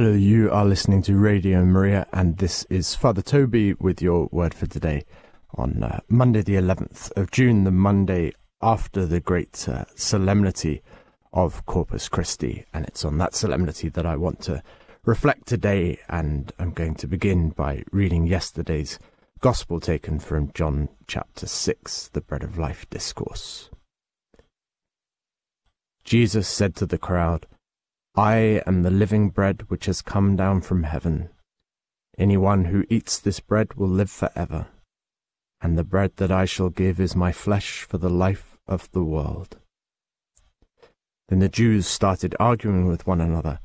Hello, you are listening to Radio Maria, and this is Father Toby with your word for today on uh, Monday, the 11th of June, the Monday after the great uh, solemnity of Corpus Christi. And it's on that solemnity that I want to reflect today, and I'm going to begin by reading yesterday's Gospel taken from John chapter 6, the Bread of Life discourse. Jesus said to the crowd, I am the living bread which has come down from heaven. Anyone who eats this bread will live for ever, and the bread that I shall give is my flesh for the life of the world. Then the Jews started arguing with one another.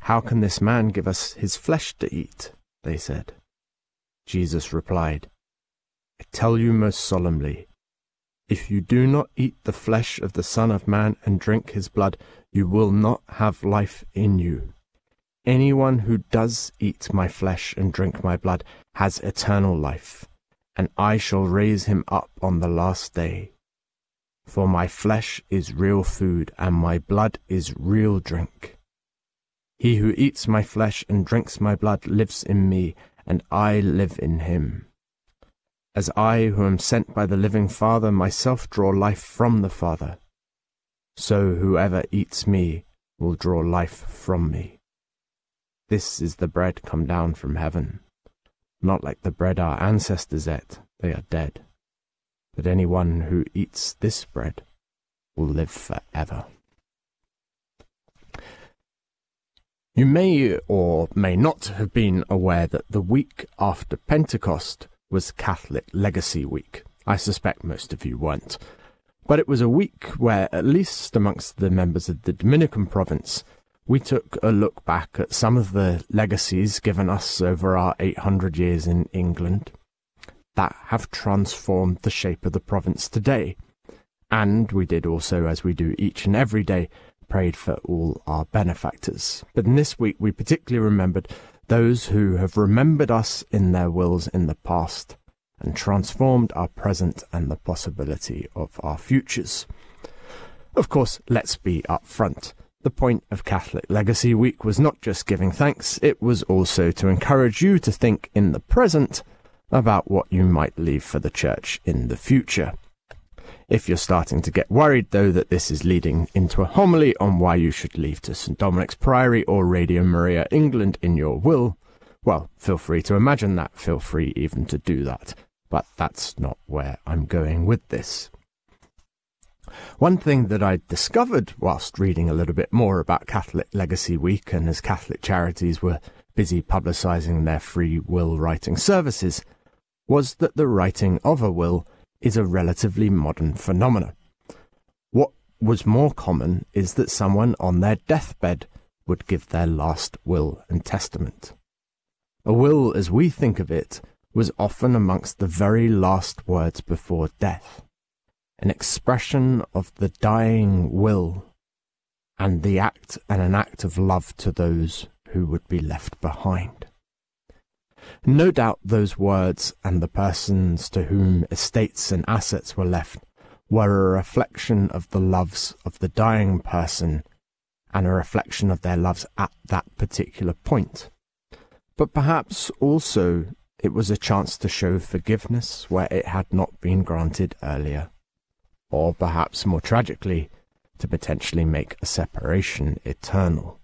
How can this man give us his flesh to eat? They said. Jesus replied, I tell you most solemnly, if you do not eat the flesh of the Son of Man and drink his blood, you will not have life in you. Anyone who does eat my flesh and drink my blood has eternal life, and I shall raise him up on the last day. For my flesh is real food, and my blood is real drink. He who eats my flesh and drinks my blood lives in me, and I live in him. As I, who am sent by the living Father, myself draw life from the Father, so whoever eats me will draw life from me. This is the bread come down from heaven, not like the bread our ancestors ate, they are dead. But anyone who eats this bread will live for ever. You may or may not have been aware that the week after Pentecost was Catholic Legacy Week. I suspect most of you weren't. But it was a week where, at least amongst the members of the Dominican province, we took a look back at some of the legacies given us over our 800 years in England that have transformed the shape of the province today. And we did also, as we do each and every day, prayed for all our benefactors. But in this week, we particularly remembered those who have remembered us in their wills in the past and transformed our present and the possibility of our futures. Of course, let's be upfront. The point of Catholic Legacy Week was not just giving thanks, it was also to encourage you to think in the present about what you might leave for the Church in the future. If you're starting to get worried, though, that this is leading into a homily on why you should leave to St. Dominic's Priory or Radio Maria England in your will, well, feel free to imagine that, feel free even to do that. But that's not where I'm going with this. One thing that I discovered whilst reading a little bit more about Catholic Legacy Week and as Catholic charities were busy publicising their free will writing services was that the writing of a will is a relatively modern phenomenon. What was more common is that someone on their deathbed would give their last will and testament. A will, as we think of it, was often amongst the very last words before death, an expression of the dying will and the act and an act of love to those who would be left behind. No doubt those words and the persons to whom estates and assets were left were a reflection of the loves of the dying person and a reflection of their loves at that particular point. But perhaps also it was a chance to show forgiveness where it had not been granted earlier. Or perhaps more tragically, to potentially make a separation eternal.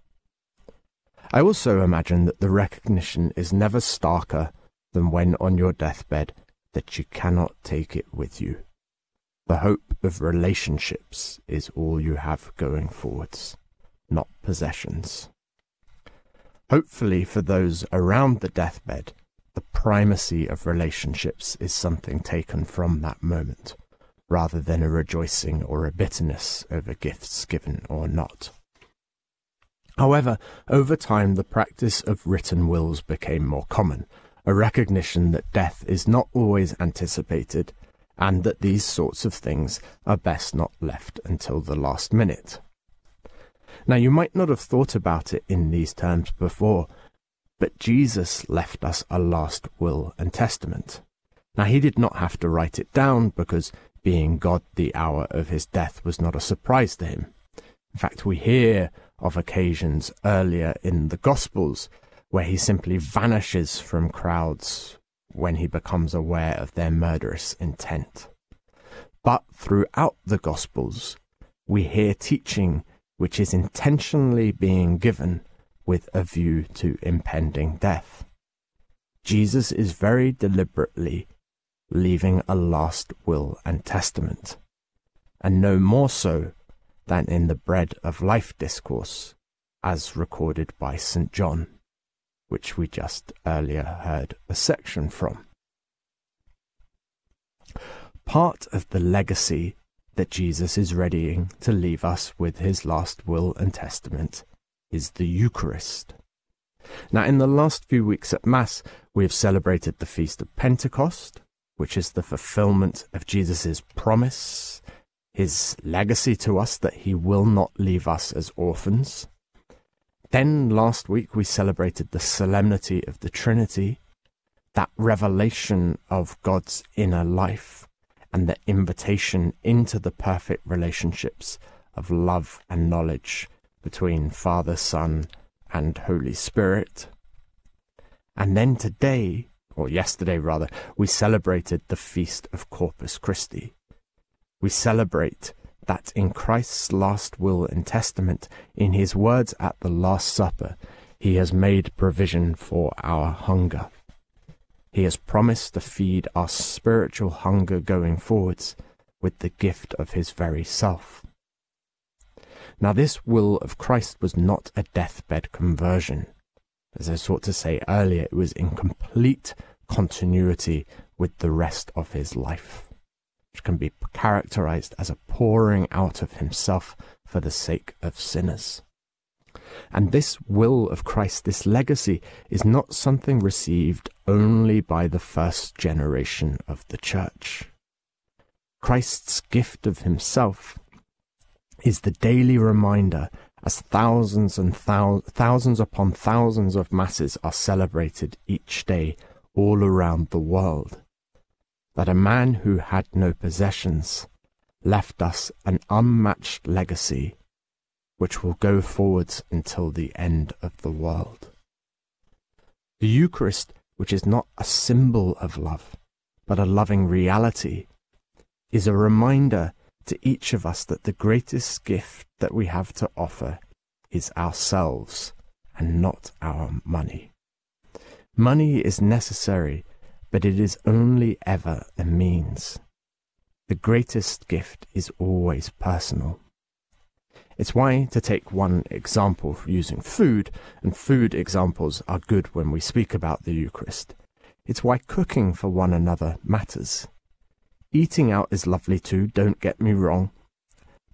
I also imagine that the recognition is never starker than when on your deathbed that you cannot take it with you. The hope of relationships is all you have going forwards, not possessions. Hopefully, for those around the deathbed, the primacy of relationships is something taken from that moment, rather than a rejoicing or a bitterness over gifts given or not. However, over time the practice of written wills became more common, a recognition that death is not always anticipated, and that these sorts of things are best not left until the last minute. Now, you might not have thought about it in these terms before, but Jesus left us a last will and testament. Now, he did not have to write it down because being God, the hour of his death was not a surprise to him. In fact, we hear of occasions earlier in the Gospels where he simply vanishes from crowds when he becomes aware of their murderous intent. But throughout the Gospels, we hear teaching which is intentionally being given with a view to impending death. Jesus is very deliberately leaving a last will and testament, and no more so than in the Bread of Life discourse, as recorded by St. John which we just earlier heard a section from. Part of the legacy that Jesus is readying to leave us with his last will and testament is the Eucharist. Now, in the last few weeks at Mass, we have celebrated the Feast of Pentecost, which is the fulfillment of Jesus' promise, his legacy to us that he will not leave us as orphans. Then last week we celebrated the solemnity of the Trinity, that revelation of God's inner life, and the invitation into the perfect relationships of love and knowledge between Father, Son, and Holy Spirit. And then today, or yesterday rather, we celebrated the feast of Corpus Christi. We celebrate that in Christ's last will and testament, in his words at the Last Supper, he has made provision for our hunger. He has promised to feed our spiritual hunger going forwards with the gift of his very self. Now, this will of Christ was not a deathbed conversion. As I sought to say earlier, it was in complete continuity with the rest of his life which can be characterized as a pouring out of himself for the sake of sinners. And this will of Christ, this legacy, is not something received only by the first generation of the church. Christ's gift of himself is the daily reminder as thousands and thou- thousands upon thousands of masses are celebrated each day all around the world that a man who had no possessions left us an unmatched legacy which will go forwards until the end of the world. The Eucharist, which is not a symbol of love, but a loving reality, is a reminder to each of us that the greatest gift that we have to offer is ourselves and not our money. Money is necessary but it is only ever a means. The greatest gift is always personal. It's why, to take one example using food, and food examples are good when we speak about the Eucharist, it's why cooking for one another matters. Eating out is lovely too, don't get me wrong,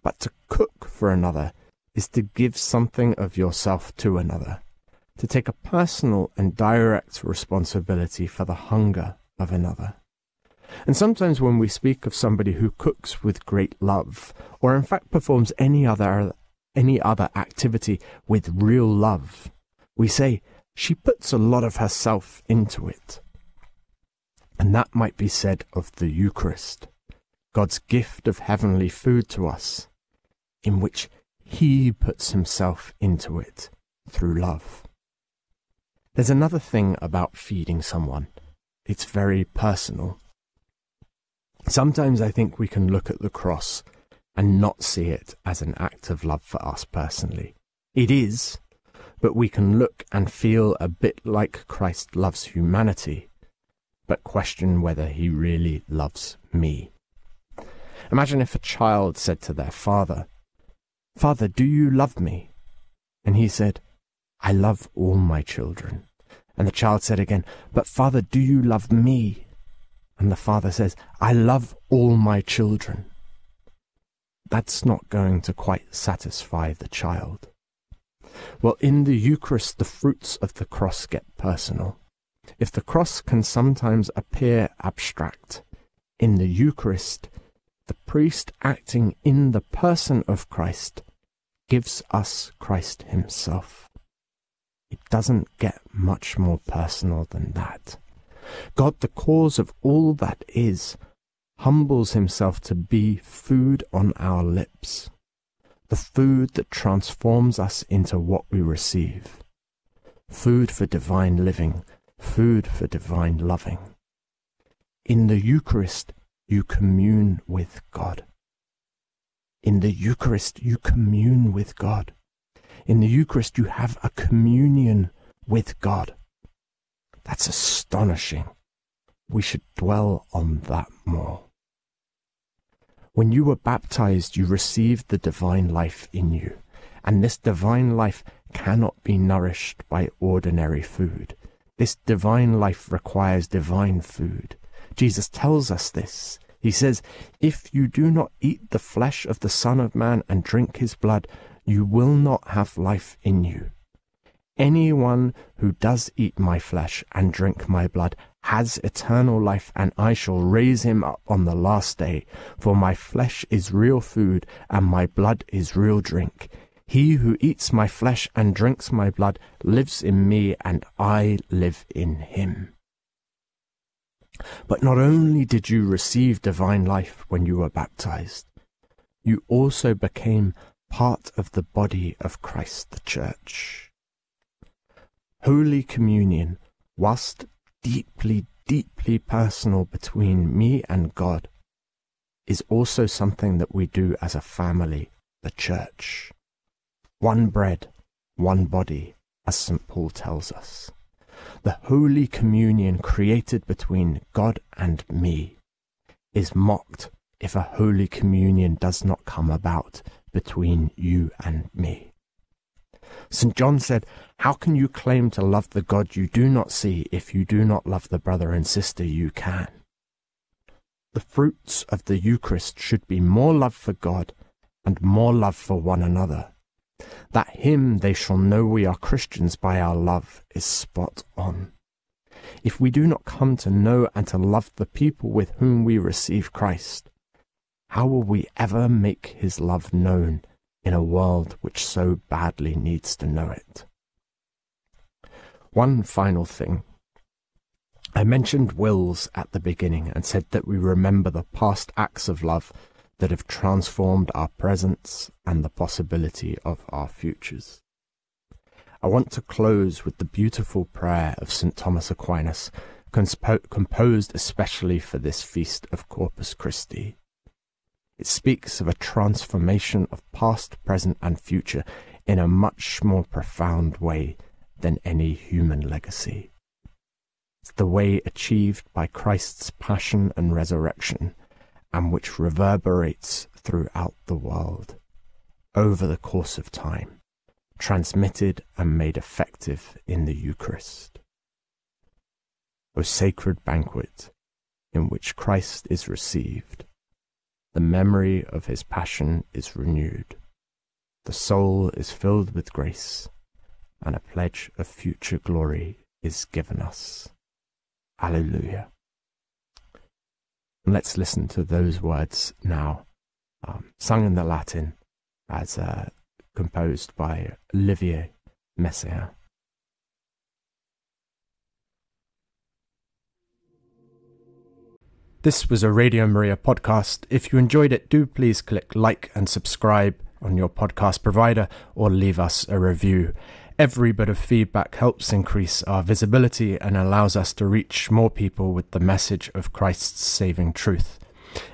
but to cook for another is to give something of yourself to another to take a personal and direct responsibility for the hunger of another. And sometimes when we speak of somebody who cooks with great love, or in fact performs any other any other activity with real love, we say she puts a lot of herself into it. And that might be said of the Eucharist, God's gift of heavenly food to us, in which He puts himself into it through love. There's another thing about feeding someone. It's very personal. Sometimes I think we can look at the cross and not see it as an act of love for us personally. It is, but we can look and feel a bit like Christ loves humanity, but question whether he really loves me. Imagine if a child said to their father, Father, do you love me? And he said, I love all my children. And the child said again, But father, do you love me? And the father says, I love all my children. That's not going to quite satisfy the child. Well, in the Eucharist, the fruits of the cross get personal. If the cross can sometimes appear abstract, in the Eucharist, the priest acting in the person of Christ gives us Christ Himself. It doesn't get much more personal than that. God, the cause of all that is, humbles himself to be food on our lips, the food that transforms us into what we receive, food for divine living, food for divine loving. In the Eucharist, you commune with God. In the Eucharist, you commune with God. In the Eucharist, you have a communion with God. That's astonishing. We should dwell on that more. When you were baptized, you received the divine life in you, and this divine life cannot be nourished by ordinary food. This divine life requires divine food. Jesus tells us this. He says, If you do not eat the flesh of the Son of Man and drink his blood, you will not have life in you. Anyone who does eat my flesh and drink my blood has eternal life, and I shall raise him up on the last day. For my flesh is real food, and my blood is real drink. He who eats my flesh and drinks my blood lives in me, and I live in him. But not only did you receive divine life when you were baptized, you also became part of the body of Christ the Church. Holy Communion, whilst deeply, deeply personal between me and God, is also something that we do as a family, the Church. One bread, one body, as St. Paul tells us. The Holy Communion created between God and me is mocked if a Holy Communion does not come about between you and me. St. John said, How can you claim to love the God you do not see if you do not love the brother and sister you can? The fruits of the Eucharist should be more love for God and more love for one another. That hymn, They Shall Know We Are Christians by Our Love, is spot on. If we do not come to know and to love the people with whom we receive Christ, how will we ever make his love known in a world which so badly needs to know it? One final thing. I mentioned wills at the beginning and said that we remember the past acts of love that have transformed our presents and the possibility of our futures. I want to close with the beautiful prayer of St. Thomas Aquinas, composed especially for this feast of Corpus Christi. It speaks of a transformation of past, present, and future in a much more profound way than any human legacy. It's the way achieved by Christ's passion and resurrection, and which reverberates throughout the world over the course of time, transmitted and made effective in the Eucharist. O sacred banquet in which Christ is received the memory of his passion is renewed. The soul is filled with grace, and a pledge of future glory is given us. Alleluia. Let's listen to those words now, um, sung in the Latin as uh, composed by Olivier Messiaen. This was a Radio Maria podcast. If you enjoyed it, do please click like and subscribe on your podcast provider or leave us a review. Every bit of feedback helps increase our visibility and allows us to reach more people with the message of Christ's saving truth.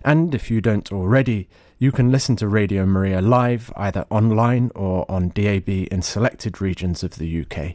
And if you don't already, you can listen to Radio Maria live either online or on DAB in selected regions of the UK.